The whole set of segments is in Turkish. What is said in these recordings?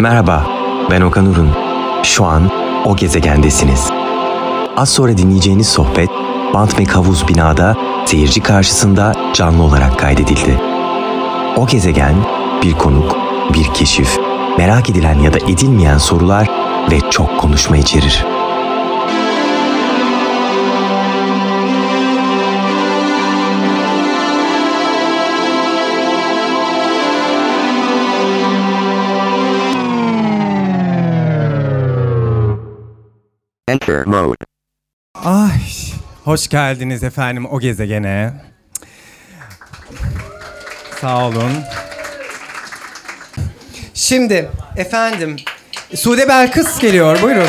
Merhaba, ben Okan Urun. Şu an o gezegendesiniz. Az sonra dinleyeceğiniz sohbet Bant ve Kavuz binada seyirci karşısında canlı olarak kaydedildi. O gezegen bir konuk, bir keşif, merak edilen ya da edilmeyen sorular ve çok konuşma içerir. Enter mode. Ay, hoş geldiniz efendim o gezegene. Sağ olun. Şimdi efendim Sude Belkıs geliyor. Buyurun.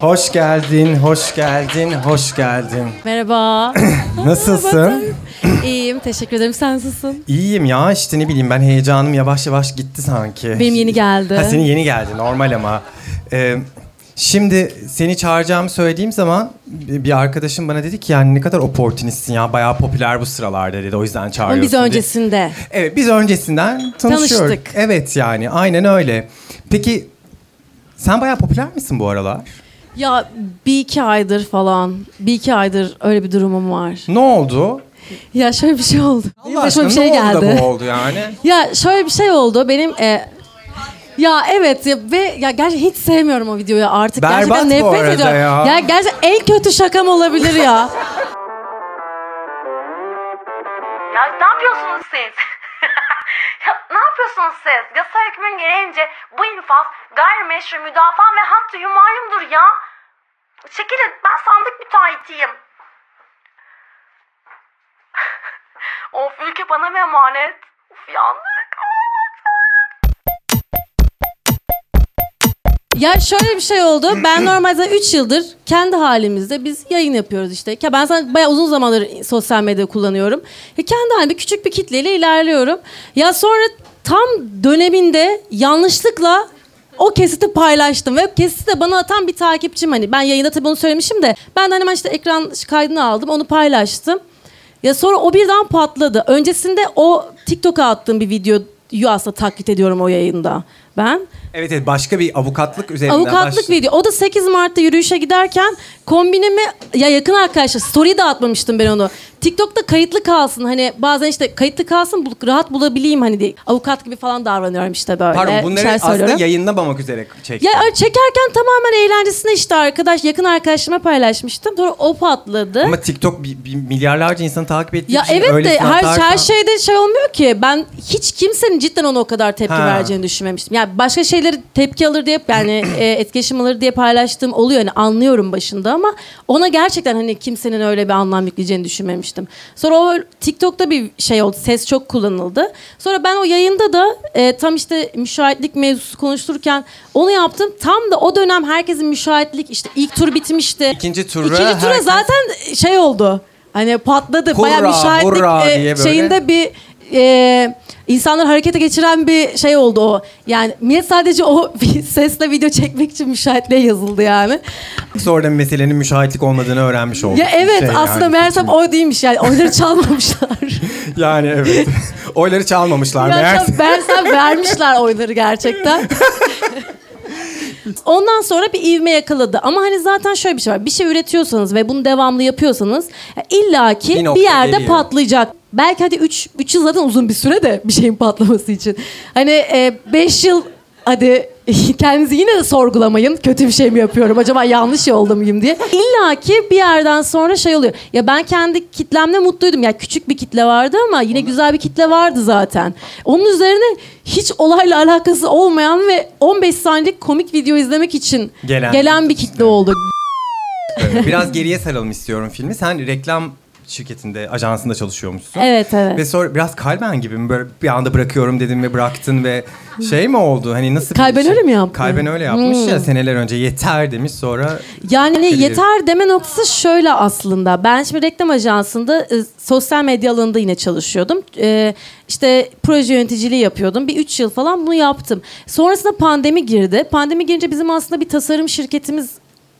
Hoş geldin, hoş geldin, hoş geldin. Merhaba. Nasılsın? İyiyim, teşekkür ederim. Sen nasılsın? İyiyim ya işte ne bileyim ben heyecanım yavaş yavaş gitti sanki. Benim yeni geldi. Ha, senin yeni geldi normal ama. Ee, şimdi seni çağıracağımı söylediğim zaman bir arkadaşım bana dedi ki yani ne kadar oportunistsin ya bayağı popüler bu sıralarda dedi o yüzden Ama çağırıyorsun. biz dedi. öncesinde. Evet biz öncesinden tanışıyoruz. Tanıştık. Evet yani aynen öyle. Peki sen bayağı popüler misin bu aralar? Ya bir iki aydır falan, bir iki aydır öyle bir durumum var. Ne oldu? Ya şöyle bir şey oldu. Benim Allah başıma aşkına bir şey ne oldu geldi. da bu oldu yani? Ya şöyle bir şey oldu. Benim e, ya evet ya, ve ya gerçekten hiç sevmiyorum o videoyu artık. Berbat gerçekten bu nefret arada ediyorum. ya. ya gerçekten en kötü şakam olabilir ya. Ya ne yapıyorsunuz siz? ya ne yapıyorsunuz siz? Yasa hükmün gereğince bu infaz gayrimeşru müdafaa ve hattı hümayundur ya. Çekilin ben sandık müteahhitiyim. Of ülke bana mı emanet? Of yandık. Ya şöyle bir şey oldu. Ben normalde 3 yıldır kendi halimizde biz yayın yapıyoruz işte. Ya Ben zaten bayağı uzun zamandır sosyal medya kullanıyorum. Ya kendi halimde küçük bir kitleyle ilerliyorum. Ya sonra tam döneminde yanlışlıkla o kesiti paylaştım ve kesiti de bana atan bir takipçim hani ben yayında tabii onu söylemişim de ben de hani ben işte ekran kaydını aldım onu paylaştım. Ya sonra o birden patladı. Öncesinde o TikTok'a attığım bir videoyu aslında taklit ediyorum o yayında ben. Evet evet başka bir avukatlık üzerinden. Avukatlık baş- video. O da 8 Mart'ta yürüyüşe giderken kombinimi ya yakın arkadaşlar story de atmamıştım ben onu. TikTok'ta kayıtlı kalsın hani bazen işte kayıtlı kalsın bul- rahat bulabileyim hani diye. Avukat gibi falan davranıyorum işte böyle. Pardon Bir bunları şeyler aslında söylüyorum. yayınlamamak üzere çektim. Ya çekerken tamamen eğlencesine işte arkadaş yakın arkadaşıma paylaşmıştım. Sonra o patladı. Ama TikTok bir, bir milyarlarca insanı takip ettiği Ya için evet de öylesine her, atarsan- her şeyde şey olmuyor ki. Ben hiç kimsenin cidden ona o kadar tepki Ha. vereceğini düşünmemiştim. Yani başka şeyleri tepki alır diye yani e, etkileşim alır diye paylaştığım oluyor. Yani anlıyorum başında ama ona gerçekten hani kimsenin öyle bir anlam yükleyeceğini düşünmemiştim. Sonra o TikTok'ta bir şey oldu. Ses çok kullanıldı. Sonra ben o yayında da e, tam işte müşahitlik mevzusu konuştururken onu yaptım. Tam da o dönem herkesin müşahitlik işte ilk tur bitmişti. İkinci tura İkinci tura herkes- zaten şey oldu. Hani patladı. Hurra, Bayağı müşahitlik hurra e, şeyinde bir e, insanları harekete geçiren bir şey oldu o. Yani millet sadece o bir sesle video çekmek için müşahitliğe yazıldı yani. Sonra meselenin müşahitlik olmadığını öğrenmiş olduk. Ya evet Şey aslında yani. meğersem o değilmiş yani. Oyları çalmamışlar. Yani evet. Oyları çalmamışlar ya meğerse. meğersem vermişler oyları gerçekten. Ondan sonra bir ivme yakaladı. Ama hani zaten şöyle bir şey var. Bir şey üretiyorsanız ve bunu devamlı yapıyorsanız ya illaki Bir bir, yerde geliyor. patlayacak. Belki hadi 3 3 yıl zaten uzun bir süre de bir şeyin patlaması için. Hani 5 yıl hadi kendinizi yine de sorgulamayın. Kötü bir şey mi yapıyorum? Acaba yanlış yolda mıyım diye. İlla ki bir yerden sonra şey oluyor. Ya ben kendi kitlemle mutluydum. Ya küçük bir kitle vardı ama yine güzel bir kitle vardı zaten. Onun üzerine hiç olayla alakası olmayan ve 15 saniyelik komik video izlemek için Gelen. gelen, bir kitle oldu. Evet, Biraz geriye saralım istiyorum filmi. Sen reklam şirketinde, ajansında çalışıyormuşsun. Evet evet. Ve sonra biraz kalben gibi mi böyle bir anda bırakıyorum dedim ve bıraktın ve şey mi oldu? Hani nasıl bir Kalben şey? öyle mi yaptı? Kalben öyle yapmış Hmm. ya seneler önce yeter demiş sonra Yani hani yeter deme noktası şöyle aslında. Ben şimdi reklam ajansında e, sosyal medya alanında yine çalışıyordum. E, işte proje yöneticiliği yapıyordum. Bir üç yıl falan bunu yaptım. Sonrasında pandemi girdi. Pandemi girince bizim aslında bir tasarım şirketimiz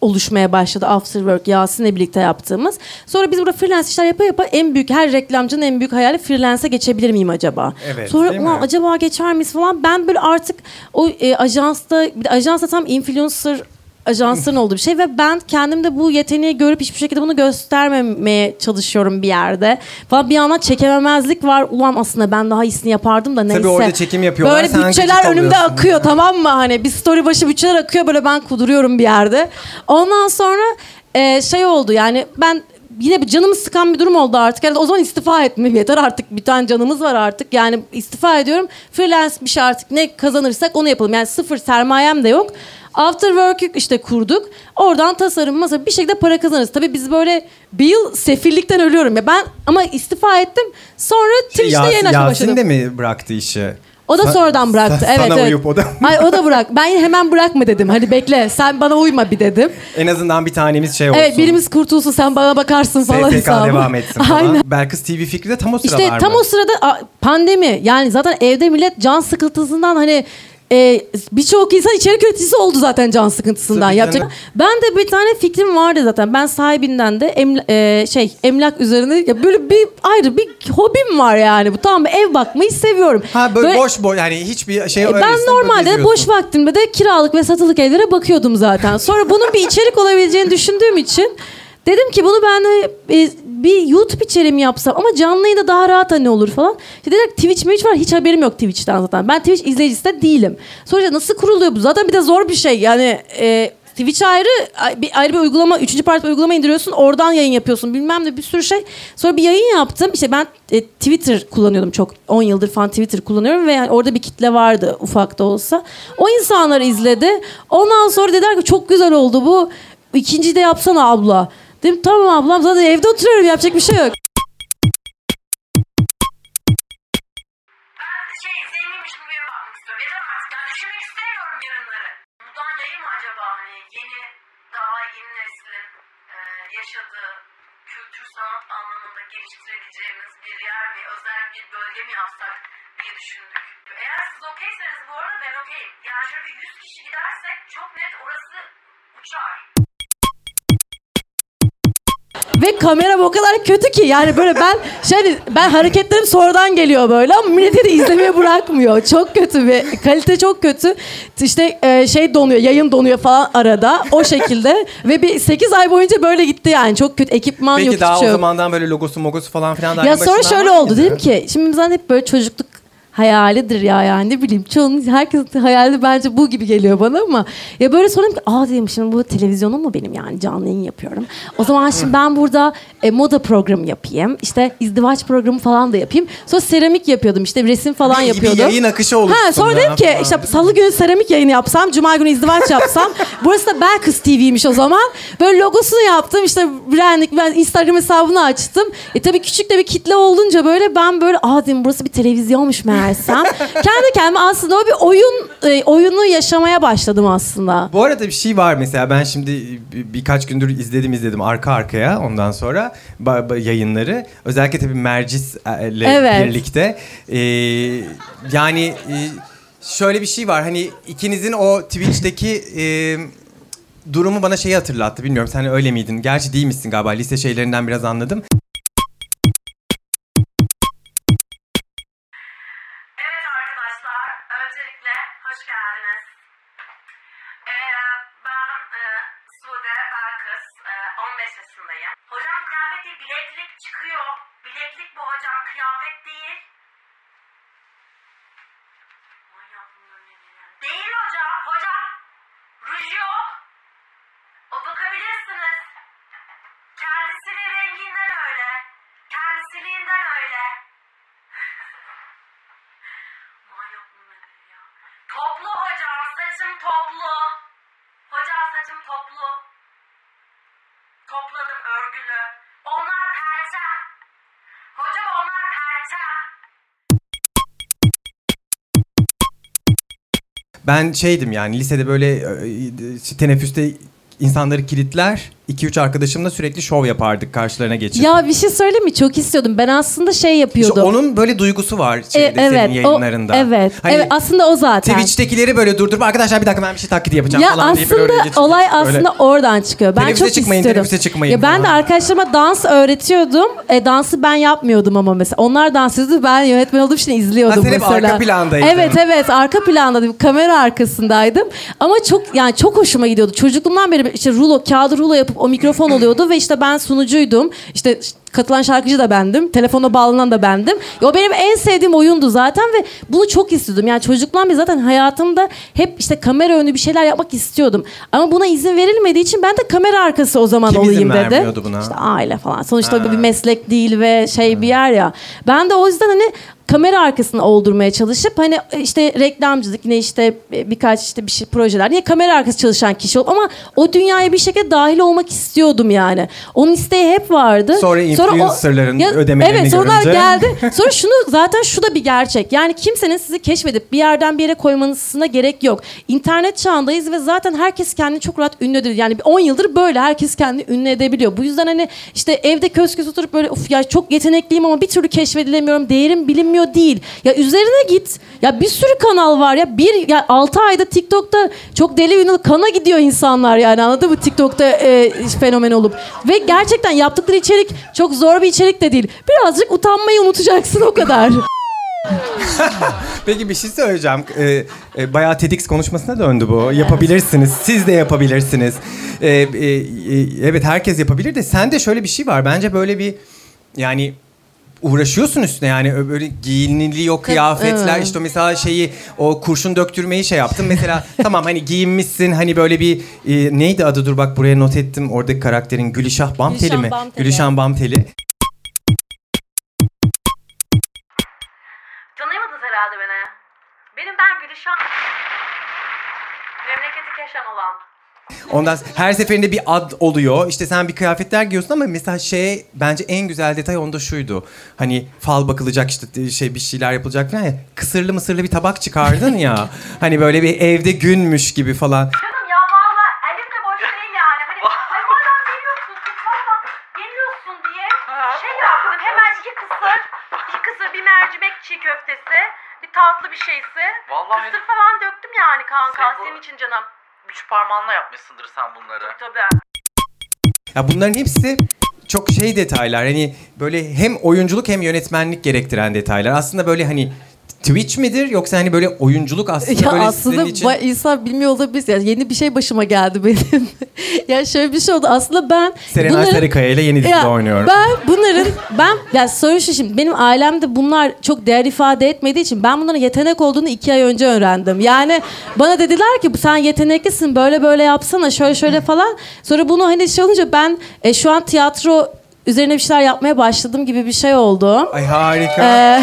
oluşmaya başladı Afterwork Yasin'le birlikte yaptığımız. Sonra biz burada freelance işler yapa yapa en büyük her reklamcının en büyük hayali freelance'e geçebilir miyim acaba? Evet, Sonra ulan acaba geçer miyiz falan. Ben böyle artık o e, ajansta bir de ajansta tam influencer ajansların olduğu bir şey ve ben kendimde bu yeteneği görüp hiçbir şekilde bunu göstermemeye çalışıyorum bir yerde. Falan bir yandan çekememezlik var. Ulan aslında ben daha iyisini yapardım da neyse. orada çekim yapıyorlar, Böyle sen bütçeler önümde akıyor tamam mı? Hani bir story başı bütçeler akıyor böyle ben kuduruyorum bir yerde. Ondan sonra e, şey oldu yani ben yine bir canımı sıkan bir durum oldu artık. Yani o zaman istifa etmem yeter artık. Bir tane canımız var artık. Yani istifa ediyorum. Freelance bir şey artık ne kazanırsak onu yapalım. Yani sıfır sermayem de yok. Afterwork'ü işte kurduk. Oradan tasarım masa bir şekilde para kazanırız. Tabii biz böyle bir yıl sefillikten ölüyorum ya. Ben ama istifa ettim. Sonra Twitch'te Yas- yayın açmaya başladım. Yasin de mi bıraktı işi? O da Sa- sonradan bıraktı. sa- evet sana evet. uyup o da- Ay o da bırak. Ben hemen bırakma dedim. Hadi bekle. Sen bana uyma bir dedim. En azından bir tanemiz şey olsun. Evet birimiz kurtulsun sen bana bakarsın falan SSK hesabı. devam etsin falan. Aynen. Belkıs TV fikri de tam o sıralar İşte tam mı? o sırada a, pandemi yani zaten evde millet can sıkıntısından hani e, birçok insan içerik üreticisi oldu zaten can sıkıntısından. Tabii Yapacak. canım. Ben de bir tane fikrim vardı zaten. Ben sahibinden de emla- e, şey emlak üzerine ya böyle bir ayrı bir hobim var yani. Bu tamam ev bakmayı seviyorum. Ha böyle, Böyle- boş boş yani hiçbir şey E, Ben normalde boş vaktimde de kiralık ve satılık evlere bakıyordum zaten. Sonra bunun bir içerik olabileceğini düşündüğüm için dedim ki bunu ben de e, bir YouTube içeriği mi yapsam ama canlı yayında daha rahat hani olur falan. İşte dediler Twitch Twitch var hiç haberim yok Twitch'ten zaten. Ben Twitch izleyicisi de değilim. Sonra nasıl kuruluyor bu? Zaten bir de zor bir şey yani e, Twitch ayrı ay- bir ayrı bir uygulama, üçüncü parti uygulama indiriyorsun. Oradan yayın yapıyorsun. Bilmem ne bir sürü şey. Sonra bir yayın yaptım. İşte ben e, Twitter kullanıyordum çok. 10 yıldır falan Twitter kullanıyorum ve yani orada bir kitle vardı ufak da olsa. O insanlar izledi. Ondan sonra dediler ki çok güzel oldu bu. İkinciyi de yapsana abla. Dedim tamam ablam zaten evde oturuyorum yapacak bir şey yok. Yaşadığı kültür sanat anlamında geliştirebileceğimiz bir yer mi özel bir bölge mi yapsak diye düşündük. Eğer siz okeyseniz bu arada ben okeyim. Yani şöyle bir 100 kişi gidersek çok net orası uçar. Ve kameram o kadar kötü ki yani böyle ben şey ben hareketlerim sonradan geliyor böyle ama milleti de izlemeye bırakmıyor. Çok kötü bir kalite çok kötü. İşte e, şey donuyor yayın donuyor falan arada o şekilde ve bir 8 ay boyunca böyle gitti yani çok kötü ekipman yok Peki daha hiçbir o şey yok. zamandan böyle logosu mogosu falan filan da Ya sonra başından şöyle var oldu mıydı? dedim ki şimdi bizden hep böyle çocukluk hayalidir ya yani ne bileyim çoğunun herkesin hayali bence bu gibi geliyor bana ama ya böyle sonra ki aa dedim şimdi bu televizyonum mu benim yani canlı yayın yapıyorum. O zaman şimdi ben burada e, moda programı yapayım işte izdivaç programı falan da yapayım. Sonra seramik yapıyordum işte resim falan Bir- bir yapıyordum. yayın akışı oluşsun Ha, sonra dedim ki işte salı günü seramik yayını yapsam cuma günü izdivaç yapsam burası da Belkıs TV'ymiş o zaman. Böyle logosunu yaptım işte branding ben Instagram hesabını açtım. E tabii küçük de bir kitle olunca böyle ben böyle aa dedim burası bir televizyonmuş meğersem. Kendi kendime aslında o bir oyun e, oyunu yaşamaya başladım aslında. Bu arada bir şey var mesela ben şimdi bir- birkaç gündür izledim izledim arka arkaya ondan sonra ba- ba- yayınları. Özellikle tabii Mercis e, Evet. birlikte. Ee, yani e, şöyle bir şey var hani ikinizin o Twitch'teki e, durumu bana şeyi hatırlattı. Bilmiyorum sen öyle miydin? Gerçi değil misin galiba lise şeylerinden biraz anladım. Geldiniz. Ee, ben e, Sude Belkıs, e, 15 yaşındayım. Hocam kıyafet değil, bileklik çıkıyor. Bileklik bu hocam, kıyafet değil. Ben şeydim yani lisede böyle e, e, teneffüste insanları kilitler. 2-3 arkadaşımla sürekli şov yapardık karşılarına geçip. Ya bir şey söyleyeyim mi? Çok istiyordum. Ben aslında şey İşte yapıyordum. onun böyle duygusu var şeyde E, evet, senin o- yayınlarında. evet, Hani evet. Aslında o zaten. Twitch'tekileri böyle durdurup arkadaşlar bir dakika ben bir şey taklidi yapacağım Ya falan deyip böyle oraya aslında geçip- olay böyle- aslında oradan çıkıyor. Ben Teneffüse çok çıkmayın, istiyordum. teneffüse çıkmayın Ya ben de falan. arkadaşlarıma dans öğretiyordum. E, dansı ben yapmıyordum ama mesela. Onlar dans ediyordu. Ben yönetmen olduğum için izliyordum Ha, hep mesela. arka plandaydın. Evet evet arka plandaydım. Kamera arkasındaydım. Ama çok yani çok hoşuma gidiyordu. Çocukluğumdan beri işte rulo, kağıdı rulo yapıp o mikrofon oluyordu ve işte ben sunucuydum. İşte katılan şarkıcı da bendim. Telefona bağlanan da bendim. O benim en sevdiğim oyundu zaten ve bunu çok istiyordum. Yani çocukluğumdan beri zaten hayatımda hep işte kamera önü bir şeyler yapmak istiyordum. Ama buna izin verilmediği için ben de kamera arkası o zaman Kim izin olayım dedim. vermiyordu buna? İşte aile falan. Sonuçta bir meslek değil ve şey bir yer ya. Ben de o yüzden hani kamera arkasını oldurmaya çalışıp hani işte reklamcılık yine işte birkaç işte bir şey projeler niye kamera arkası çalışan kişi olup ama o dünyaya bir şekilde dahil olmak istiyordum yani. Onun isteği hep vardı. Sonra influencerların ödemelerini Evet sonra görünce. geldi. Sonra şunu zaten şu da bir gerçek. Yani kimsenin sizi keşfedip bir yerden bir yere koymanızına gerek yok. İnternet çağındayız ve zaten herkes kendini çok rahat ünlü edebilir. Yani bir 10 yıldır böyle herkes kendini ünlü edebiliyor. Bu yüzden hani işte evde köz köz oturup böyle of ya çok yetenekliyim ama bir türlü keşfedilemiyorum. Değerim bilinmiyor değil. Ya üzerine git. Ya bir sürü kanal var ya. Bir ya 6 ayda TikTok'ta çok deli ünlü kana gidiyor insanlar yani anladın mı? TikTok'ta e, fenomen olup. Ve gerçekten yaptıkları içerik çok zor bir içerik de değil. Birazcık utanmayı unutacaksın o kadar. Peki bir şey söyleyeceğim. Ee, e, bayağı TEDx konuşmasına döndü bu. Yapabilirsiniz. Siz de yapabilirsiniz. Ee, e, e, evet herkes yapabilir de sende şöyle bir şey var. Bence böyle bir yani uğraşıyorsun üstüne yani böyle giyiniliyor kıyafetler işte mesela şeyi o kurşun döktürmeyi şey yaptım mesela tamam hani giyinmişsin hani böyle bir e, neydi adı dur bak buraya not ettim oradaki karakterin Gülüşah Bamteli Gülşen mi? Bamteli. Gülüşen Bamteli. Tanıyamadınız herhalde beni. Benim ben Gülüşen. Memleketi Keşan olan. Ondan her seferinde bir ad oluyor. İşte sen bir kıyafetler giyiyorsun ama mesela şey bence en güzel detay onda şuydu. Hani fal bakılacak işte t- şey bir şeyler yapılacak falan ya. Kısırlı mısırlı bir tabak çıkardın ya. hani böyle bir evde günmüş gibi falan. Canım ya valla elim de boş değil yani. Hani ay madem geliyorsun kutlarla geliyorsun diye şey yaptım. Hemen iki kısır, iki kısır bir mercimek çiğ köftesi, bir tatlı bir şeysi. Vallahi- Kısır falan döktüm yani kanka Sen bu- senin için canım. Üç parmağınla yapmışsındır sen bunları. Tabii. Ya bunların hepsi çok şey detaylar. Hani böyle hem oyunculuk hem yönetmenlik gerektiren detaylar. Aslında böyle hani Twitch midir yoksa hani böyle oyunculuk aslında Ya böyle aslında için... ba- insan bilmiyor olabilir. Yani yeni bir şey başıma geldi benim. ya şöyle bir şey oldu. Aslında ben Serenay bunların- Sarıkaya ile yeni dizide oynuyorum. Ben bunların ben ya soru şu şimdi benim ailemde bunlar çok değer ifade etmediği için ben bunların yetenek olduğunu iki ay önce öğrendim. Yani bana dediler ki sen yeteneklisin böyle böyle yapsana şöyle şöyle falan. Sonra bunu hani şey olunca ben e, şu an tiyatro üzerine bir şeyler yapmaya başladım gibi bir şey oldu. Ay harika. Ee,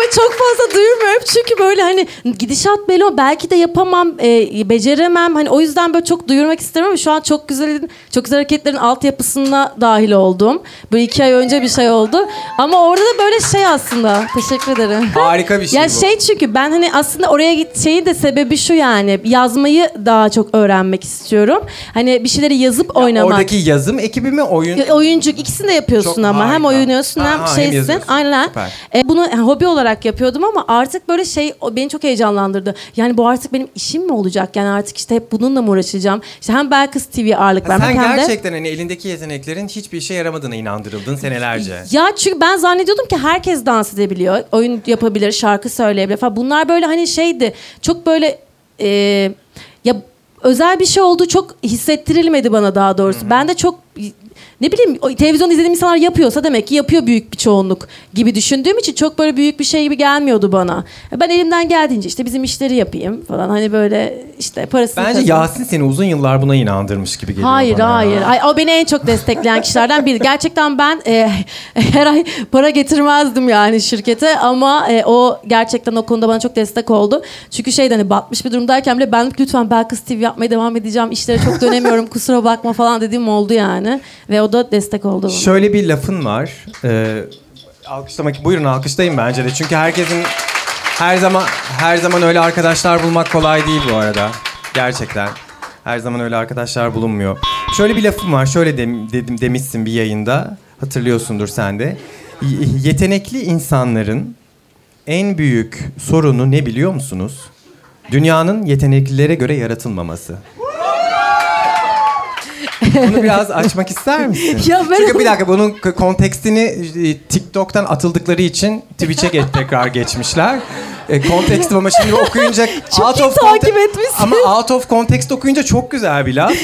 ya ama çok fazla duyurmuyorum çünkü böyle hani gidişat belli o belki de yapamam, e, beceremem. Hani o yüzden böyle çok duyurmak istemem şu an çok güzel çok güzel hareketlerin altyapısına dahil oldum. Böyle iki ay önce bir şey oldu. Ama orada da böyle şey aslında. Teşekkür ederim. Harika bir şey Ya bu. şey çünkü ben hani aslında oraya git şeyin de sebebi şu yani yazmayı daha çok öğrenmek istiyorum. Hani bir şeyleri yazıp oynamak. Oradaki yazım ekibi mi oyun? Ya, Oyunculuk ikisini de yapıyorsun Çok ama hem harika. oynuyorsun hem Aha, hem şeysin. yazıyorsun. Aynen. Süper. E, bunu yani hobi olarak yapıyordum ama artık böyle şey beni çok heyecanlandırdı. Yani bu artık benim işim mi olacak? Yani artık işte hep bununla mı uğraşacağım? İşte hem Belkıs TV ağırlık sen vermek hem de gerçekten hani elindeki yeteneklerin hiçbir işe yaramadığına inandırıldın senelerce. Ya çünkü ben zannediyordum ki herkes dans edebiliyor. Oyun yapabilir, şarkı söyleyebilir falan. Bunlar böyle hani şeydi. Çok böyle e, ya özel bir şey olduğu çok hissettirilmedi bana daha doğrusu. Ben de çok ne bileyim televizyon izlediğim insanlar yapıyorsa demek ki yapıyor büyük bir çoğunluk gibi düşündüğüm için çok böyle büyük bir şey gibi gelmiyordu bana. Ben elimden geldiğince işte bizim işleri yapayım falan hani böyle işte parasını Bence kazanayım. Yasin seni uzun yıllar buna inandırmış gibi geliyor Hayır bana. hayır. Ay, o beni en çok destekleyen kişilerden biri. Gerçekten ben e, her ay para getirmezdim yani şirkete ama e, o gerçekten o konuda bana çok destek oldu. Çünkü şeyden hani batmış bir durumdayken bile ben lütfen Belkıs TV yapmaya devam edeceğim. İşlere çok dönemiyorum kusura bakma falan dediğim oldu yani. Ve o da destek oldu bana. Şöyle bir lafın var. Ee, alkışlamak buyurun alkışlayın bence de. Çünkü herkesin her zaman her zaman öyle arkadaşlar bulmak kolay değil bu arada. Gerçekten. Her zaman öyle arkadaşlar bulunmuyor. Şöyle bir lafım var. Şöyle dem- dedim demişsin bir yayında. Hatırlıyorsundur sen de. Yetenekli insanların en büyük sorunu ne biliyor musunuz? Dünyanın yeteneklilere göre yaratılmaması. Bunu biraz açmak ister misin? Ya ben- Çünkü bir dakika bunun kontekstini e, TikTok'tan atıldıkları için Twitch'e geç, tekrar geçmişler. E, kontekst ama şimdi okuyunca Çok iyi takip etmişsin. Ama out of context okuyunca çok güzel bir laf.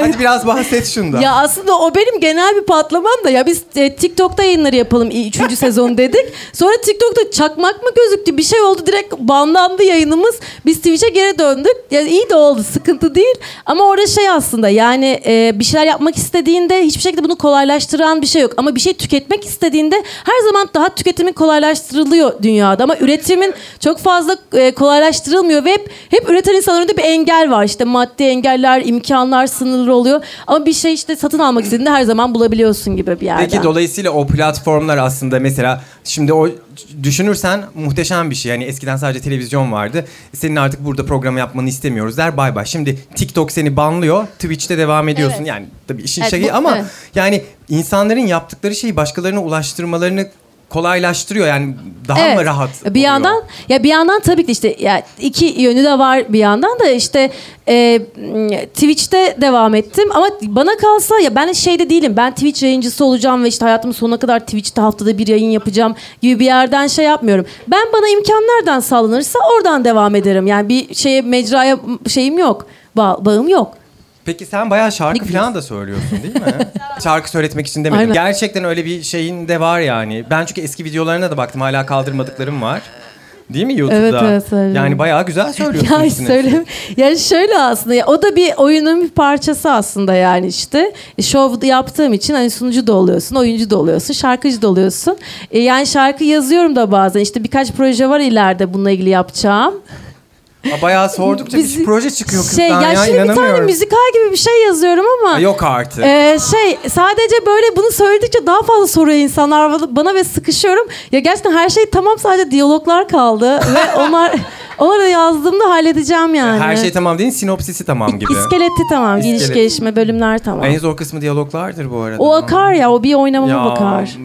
Hadi biraz bahset şundan. Ya aslında o benim genel bir patlamam da ya biz e, TikTok'ta yayınları yapalım 3. sezon dedik. Sonra TikTok'ta çakmak mı gözüktü bir şey oldu direkt banlandı yayınımız. Biz Twitch'e geri döndük. Ya iyi de oldu sıkıntı değil. Ama orada şey aslında yani e, bir şeyler yapmak istediğinde hiçbir şekilde bunu kolaylaştıran bir şey yok. Ama bir şey tüketmek istediğinde her zaman daha tüketimin kolaylaştırılıyor dünyada. Ama üretimin çok fazla e, kolaylaştırılmıyor ve hep, hep üreten insanların önünde bir engel var. İşte maddi engeller, imkanlar sınırlı oluyor. Ama bir şey işte satın almak istediğinde her zaman bulabiliyorsun gibi bir yerden. Peki dolayısıyla o platformlar aslında mesela şimdi o düşünürsen muhteşem bir şey. Yani eskiden sadece televizyon vardı. Senin artık burada programı yapmanı istemiyoruz der bay bay. Şimdi TikTok seni banlıyor. Twitch'te devam ediyorsun. Evet. Yani tabii işin Evet, şeyi bu- ama evet. yani insanların yaptıkları şeyi başkalarına ulaştırmalarını kolaylaştırıyor. Yani daha mı rahat Bir oluyor? yandan ya bir yandan tabii ki işte ya iki yönü de var bir yandan da işte e, Twitch'te devam ettim ama bana kalsa ya ben şeyde değilim. Ben Twitch yayıncısı olacağım ve işte hayatımın sonuna kadar Twitch'te haftada bir yayın yapacağım gibi bir yerden şey yapmıyorum. Ben bana imkan nereden sağlanırsa oradan devam ederim. Yani bir şeye mecraya şeyim yok. Bağ- bağım yok. Peki sen bayağı şarkı Ne falan da söylüyorsun değil mi? şarkı söyletmek için demedim. Aynen. Gerçekten öyle bir şeyin de var yani. Ben çünkü eski videolarına da baktım hala kaldırmadıklarım var. Değil mi YouTube'da? Evet, evet, söylüyorum. Yani bayağı güzel söylüyorsun. Ya söyle. Ya şöyle aslında ya o da bir oyunun bir parçası aslında yani işte. E, Şov yaptığım için hani sunucu da oluyorsun, oyuncu da oluyorsun, şarkıcı da oluyorsun. E, yani şarkı yazıyorum da bazen. işte birkaç proje var ileride bununla ilgili yapacağım. Bayağı sordukça Biz- bir proje çıkıyor kızdan Şey, ya, ya, şimdi bir tane müzikal gibi bir şey yazıyorum ama. Aa, Yok artık. Ee, şey sadece böyle bunu söyledikçe daha fazla soruyor insanlar bana- ve sıkışıyorum. Ya gerçekten her şey tamam sadece diyaloglar kaldı ve onlar onları yazdığımda halledeceğim yani. Her şey tamam değil, sinopsisi tamam gibi. İskeleti tamam, giriş İskelet. gelişme bölümler tamam. En zor kısmı diyaloglardır bu arada. O akar ya, o bir oynamama Ya, bakar.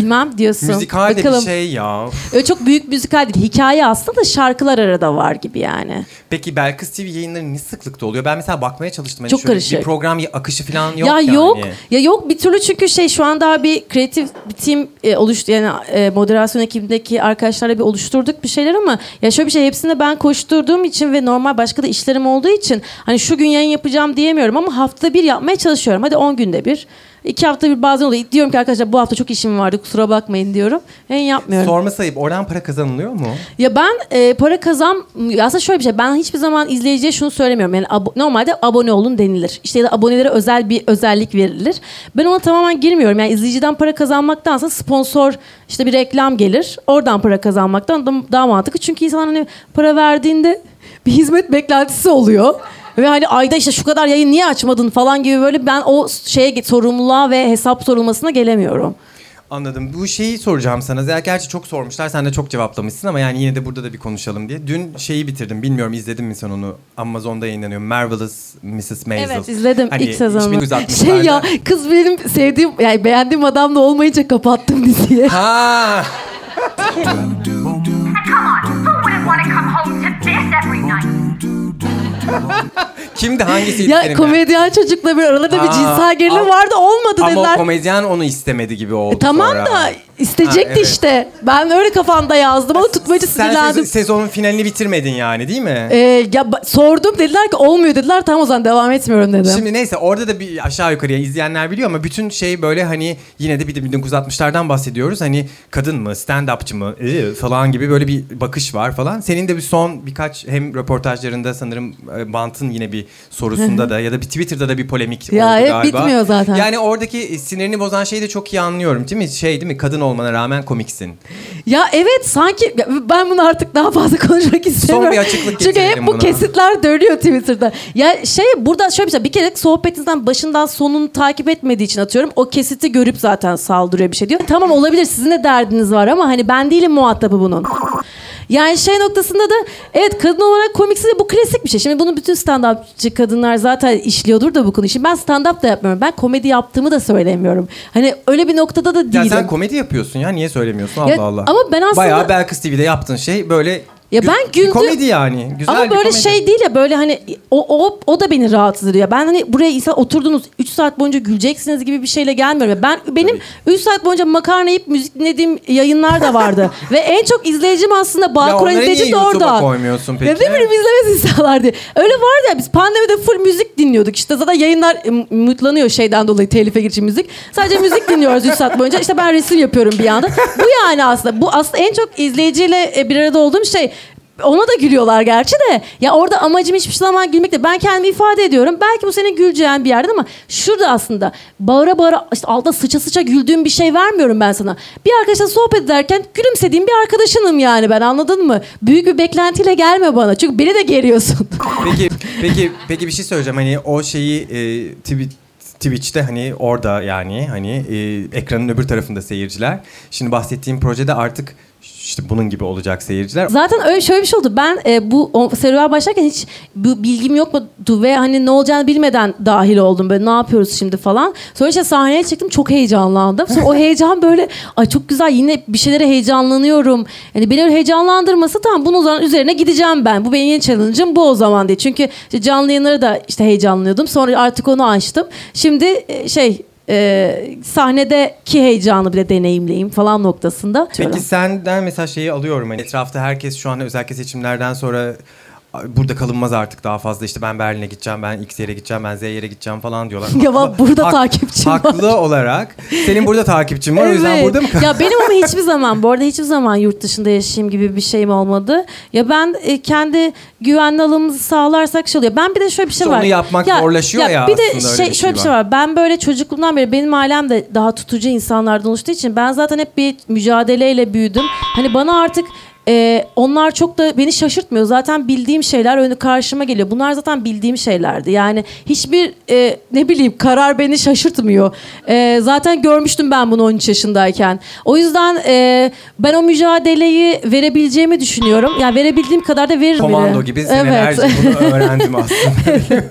Bilmem diyorsun. Müzikal de bir Bakalım. şey ya. Öyle çok büyük müzikal değil. Hikaye aslında da şarkılar arada var gibi yani. Peki Belkıs TV yayınları ne sıklıkta oluyor? Ben mesela bakmaya çalıştım. Hani Çok şöyle karışık. Bir program akışı falan yok ya yani. yok. Ya yok bir türlü çünkü şey şu an daha bir kreatif bir team e, oluştu yani e, moderasyon ekibindeki arkadaşlarla bir oluşturduk bir şeyler ama ya şöyle bir şey hepsinde ben koşturduğum için ve normal başka da işlerim olduğu için hani şu gün yayın yapacağım diyemiyorum ama haftada bir yapmaya çalışıyorum. Hadi 10 günde bir. İki hafta bir bazen oluyor. Diyorum ki arkadaşlar bu hafta çok işim vardı kusura bakmayın diyorum. Yayın yapmıyorum. Sorma sayıp oradan para kazanılıyor mu? Ya ben e, para kazan aslında şöyle bir şey ben hiçbir zaman izleyiciye şunu söylemiyorum yani abo- normalde abone olun denilir işte ya da abonelere özel bir özellik verilir ben ona tamamen girmiyorum yani izleyiciden para kazanmaktansa sponsor işte bir reklam gelir oradan para kazanmaktan da- daha mantıklı çünkü insanlar hani para verdiğinde bir hizmet beklentisi oluyor ve hani ayda işte şu kadar yayın niye açmadın falan gibi böyle ben o şeye sorumluluğa ve hesap sorulmasına gelemiyorum. Anladım. Bu şeyi soracağım sana. Zer- Gerçi çok sormuşlar. Sen de çok cevaplamışsın ama yani yine de burada da bir konuşalım diye. Dün şeyi bitirdim. Bilmiyorum izledin mi sen onu? Amazon'da yayınlanıyor. Marvelous Mrs. Maisel. Evet izledim Hani ilk sezonu. 1960'larda Şey ya kız benim sevdiğim yani beğendiğim adam da olmayınca kapattım diziyi. Ha! Kimdi hangisiydi ya komedyen çocukla bir aralarında bir Aa, cinsel gerilim ama- vardı olmadı Ama dediler. o komedyen onu istemedi gibi oldu E, tamam sonra. da isteyecekti Ha, evet. işte. Ben öyle kafamda yazdım ama tutmacı Sen sinirlendim. sezonun finalini bitirmedin yani değil mi? Ee, ya ba- sordum dediler ki olmuyor dediler tamam o zaman devam etmiyorum dedim. Şimdi neyse orada da bir aşağı yukarıya izleyenler biliyor ama bütün şey böyle hani yine de bir de 1960'lardan bahsediyoruz. Hani kadın mı, stand-upçı mı ıı, falan gibi böyle bir bakış var falan. Senin de bir son birkaç hem röportajlarında sanırım e, Bant'ın yine bir sorusunda da ya da bir Twitter'da da bir polemik Ya, oldu hep galiba. bitmiyor zaten. Yani oradaki sinirini bozan şeyi de çok iyi anlıyorum değil mi? Şey değil mi? Kadın olmana rağmen komiksin. Ya evet sanki ben bunu artık daha fazla konuşmak istemiyorum. bir açıklık Çünkü hep bu buna. kesitler dönüyor Twitter'da. Ya şey burada şöyle bir şey bir kere sohbetinizden başından sonunu takip etmediği için atıyorum. O kesiti görüp zaten saldırıyor bir şey diyor. Tamam olabilir sizin de derdiniz var ama hani ben değilim muhatabı bunun. Yani şey noktasında da evet kadın olarak komiksi de bu klasik bir şey. Şimdi bunu bütün stand-upçı kadınlar zaten işliyordur da bu konuyu. Şimdi ben stand-up da yapmıyorum. Ben komedi yaptığımı da söylemiyorum. Hani öyle bir noktada da Ya değilim. sen komedi yapıyorsun ya niye söylemiyorsun Allah Ya, Allah. ama ben aslında- Bayağı Belkıs TV'de yaptığın şey böyle Ya ben güldüm. komedi yani. Güzel Ama bir böyle komedi. şey değil ya böyle hani o, o, o da beni rahatsız ediyor. Ben hani buraya insan oturdunuz 3 saat boyunca güleceksiniz gibi bir şeyle gelmiyorum. Ya Ben benim 3 saat boyunca makarna yiyip müzik dinlediğim yayınlar da vardı. Ve en çok izleyicim aslında Ya Bağkur onları niye izleyicim de YouTube'a orada. koymuyorsun peki? Ya ne bileyim izlemez insanlar diye. Öyle vardı ya biz pandemide full müzik dinliyorduk. İşte zaten yayınlar e, mutlanıyor şeyden dolayı telife geçici müzik. Sadece müzik dinliyoruz 3 saat boyunca. İşte ben resim yapıyorum bir yandan. Bu yani aslında. Bu aslında en çok izleyiciyle e, bir arada olduğum şey. Ona da gülüyorlar gerçi de. Ya orada amacım hiçbir zaman gülmek değil. Ben kendimi ifade ediyorum. Belki bu senin güleceğin bir yerde ama şurada aslında bağıra bağıra işte altta sıça sıça güldüğüm bir şey vermiyorum ben sana. Bir arkadaşla sohbet ederken gülümsediğim bir arkadaşınım yani ben anladın mı? Büyük bir beklentiyle gelme bana. Çünkü beni de geriyorsun. Peki peki peki bir şey söyleyeceğim. Hani o şeyi e, Twi- Twitch'te hani orada yani hani e, ekranın öbür tarafında seyirciler. Şimdi bahsettiğim projede artık işte bunun gibi olacak seyirciler. Zaten öyle şöyle bir şey oldu. Ben e, bu o, serüven başlarken hiç bu bilgim yoktu ve hani ne olacağını bilmeden dahil oldum. Böyle ne yapıyoruz şimdi falan. Sonra işte sahneye çıktım çok heyecanlandım. Sonra o heyecan böyle ay çok güzel yine bir şeylere heyecanlanıyorum. Yani beni öyle heyecanlandırması tamam bunun üzerine gideceğim ben. Bu benim yeni challenge'ım bu o zaman diye. Çünkü işte canlı yayınları da işte heyecanlanıyordum. Sonra artık onu açtım. Şimdi e, şey e, sahnedeki heyecanı bile deneyimleyeyim falan noktasında. Peki senden mesela şeyi alıyorum. Hani etrafta herkes şu an özellikle seçimlerden sonra "Ay, burada kalınmaz artık daha fazla işte ben Berlin'e gideceğim ben X yere gideceğim ben Z yere gideceğim falan diyorlar. Ya bak, burada takipçim var. Haklı olarak senin burada takipçin var o yüzden Evet. burada mı Ya benim ama hiçbir zaman bu arada hiçbir zaman yurt dışında yaşayayım gibi bir şeyim olmadı. Ya ben e, kendi güvenli alanımızı sağlarsak şey oluyor. Ben bir de şöyle bir şey İşte var. onu yapmak zorlaşıyor ya Bir de şey, bir şey şöyle bir şey var. var. Ben böyle çocukluğumdan beri benim ailem de daha tutucu insanlardan oluştuğu için ben zaten hep bir mücadeleyle büyüdüm. Hani bana artık e, onlar çok da beni şaşırtmıyor. Zaten bildiğim şeyler önü karşıma geliyor. Bunlar zaten bildiğim şeylerdi. Yani hiçbir e, ne bileyim karar beni şaşırtmıyor. E, zaten görmüştüm ben bunu 13 yaşındayken. O yüzden e, ben o mücadeleyi verebileceğimi düşünüyorum. Yani verebildiğim kadar da veririm. Komando gibi senelerce Evet. bunu öğrendim aslında.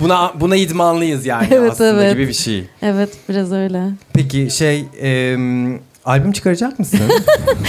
buna buna idmanlıyız yani Evet, aslında evet. gibi bir şey. evet biraz öyle. Peki şey e, albüm çıkaracak mısın?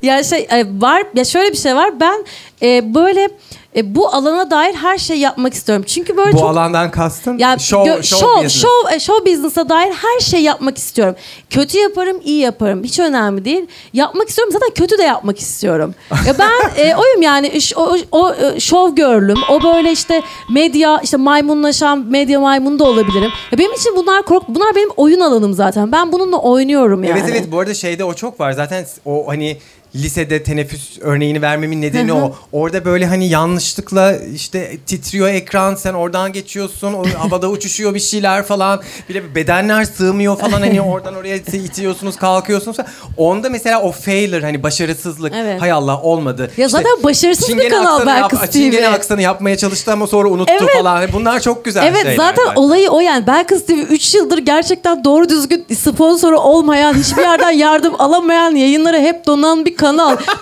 Ya şey e, var ya şöyle bir şey var. Ben e, böyle e, bu alana dair her şey yapmak istiyorum. Çünkü böyle Bu çok alandan kastın ya show, show, show, business. show, e, show business'a dair her şey yapmak istiyorum. Kötü yaparım, iyi yaparım. Hiç önemli değil. Yapmak istiyorum. Zaten kötü de yapmak istiyorum. ya ben e, oyum yani iş- o, o, e, show girl'üm. O böyle işte medya işte maymunlaşan medya maymunu da olabilirim. Ya benim için bunlar kork bunlar benim oyun alanım zaten. Ben bununla oynuyorum yani. Evet evet bu arada şeyde o çok var. Zaten o hani lisede teneffüs örneğini vermemin nedeni o. Orada böyle hani yanlışlıkla işte titriyor ekran sen oradan geçiyorsun. O havada uçuşuyor bir şeyler falan. Bir de bedenler sığmıyor falan hani oradan oraya itiyorsunuz kalkıyorsunuz. Onda mesela o failure hani başarısızlık. Evet. Hay Allah olmadı. Ya İşte zaten başarısız bir kanal Belkıs TV. Çingene aksanı yapmaya çalıştı ama sonra unuttu Evet. falan. Bunlar çok güzel Evet şeyler. zaten olayı o yani. Belkıs TV 3 yıldır gerçekten doğru düzgün sponsoru olmayan, hiçbir yerden yardım alamayan, yayınları hep donan bir kanal.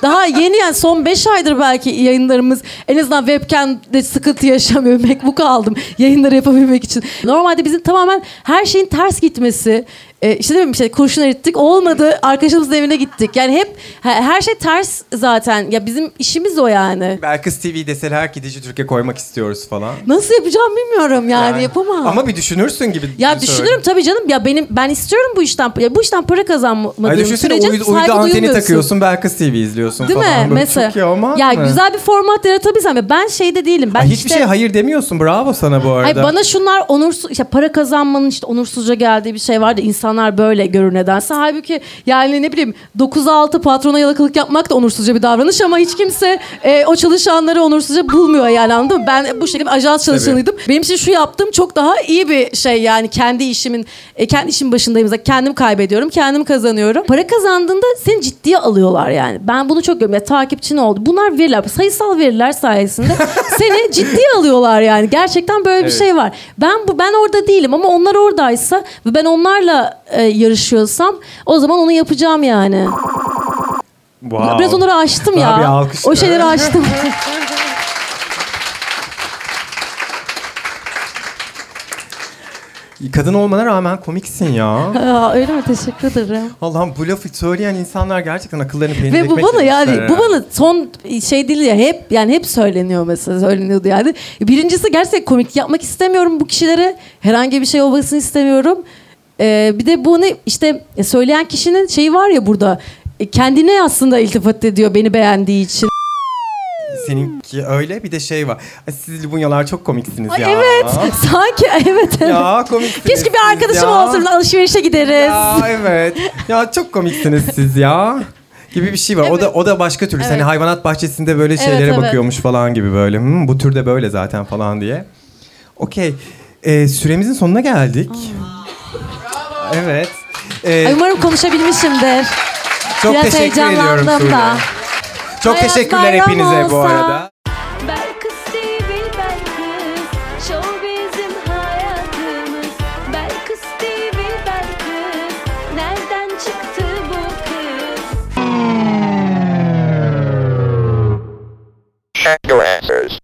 Daha yeni yani son 5 aydır belki yayınlarımız en azından webcam'de sıkıntı yaşamıyor. MacBook aldım yayınları yapabilmek için. Normalde bizim tamamen her şeyin ters gitmesi, e, işte değil mi işte kurşun erittik olmadı arkadaşımızın evine gittik. Yani hep he- her şey ters zaten. Ya bizim işimiz o yani. Belkıs TV deseler ki Dijitürk'e koymak istiyoruz falan. Nasıl yapacağım bilmiyorum yani, yapamam. Ama bir düşünürsün gibi. Ya söyle. düşünürüm tabii canım. Ya benim ben istiyorum bu işten. Ya bu işten para kazanmadığım sürece uydu, uydu anteni duymuyorsun. takıyorsun Belkıs TV izliyorsun Değil falan. mi? Böyle Mesela. Çok iyi olmaz ya mı? güzel bir format yaratabilsem. Ya ben şeyde değilim. Ben Ay, hiçbir işte, şeye hayır demiyorsun. Bravo sana bu arada. Ay bana şunlar onursuz işte para kazanmanın işte onursuzca geldiği bir şey vardı. İnsanlar böyle görür nedense. Halbuki yani ne bileyim 9-6 patrona yalakalık yapmak da onursuzca bir davranış ama hiç kimse e, o çalışanları onursuzca bulmuyor yani anladın mı? Ben bu şekilde ajans çalışanıydım. Benim için şu yaptığım çok daha iyi bir şey yani kendi işimin e, kendi işim başındayım kendim kaybediyorum kendim kazanıyorum. Para kazandığında seni ciddiye alıyorlar yani. Ben bunu çok görüyorum. Ya, takipçin oldu. Bunlar veriler sayısal veriler sayesinde seni ciddiye alıyorlar yani. Gerçekten böyle bir Evet. şey var. Ben bu ben orada değilim ama onlar oradaysa ve ben onlarla e, yarışıyorsam o zaman onu yapacağım yani. Wow. Biraz onları bir ya. alkış. O şeyleri aştım. Kadın olmana rağmen komiksin ya. Aa, öyle mi? Teşekkür ederim. Allah'ım bu lafı söyleyen insanlar gerçekten akıllarını peynir Ve bu bana yani bu bana son şey değil ya hep yani hep söyleniyor mesela söyleniyordu yani. Birincisi gerçekten komik yapmak istemiyorum bu kişilere. Herhangi bir şey olmasını istemiyorum. Ee, bir de bunu işte e, söyleyen kişinin şeyi var ya burada. e, Kendine aslında iltifat ediyor beni beğendiği için. Seninki öyle bir de şey var. Ay, siz Libunyalar çok komiksiniz Ay, ya. evet. Sanki evet evet. Ya komiksiniz Keşke bir arkadaşım ya. olsun alışverişe gideriz. Ya evet. Ya çok komiksiniz siz ya. Gibi bir şey var. O da o da başka türlü. Evet. Hani hayvanat bahçesinde böyle şeylere evet. bakıyormuş falan gibi böyle. Hmm, bu türde böyle zaten falan diye. Okey. Ee, süremizin sonuna geldik. Evet. Ee, Ay, umarım konuşabilmişimdir. çok biraz teşekkür ediyorum Sude. da. Çok Hayat teşekkürler bayram hepinize bu olsa. arada. Show bizim hayatımız Nereden çıktı bu kız Check your answers.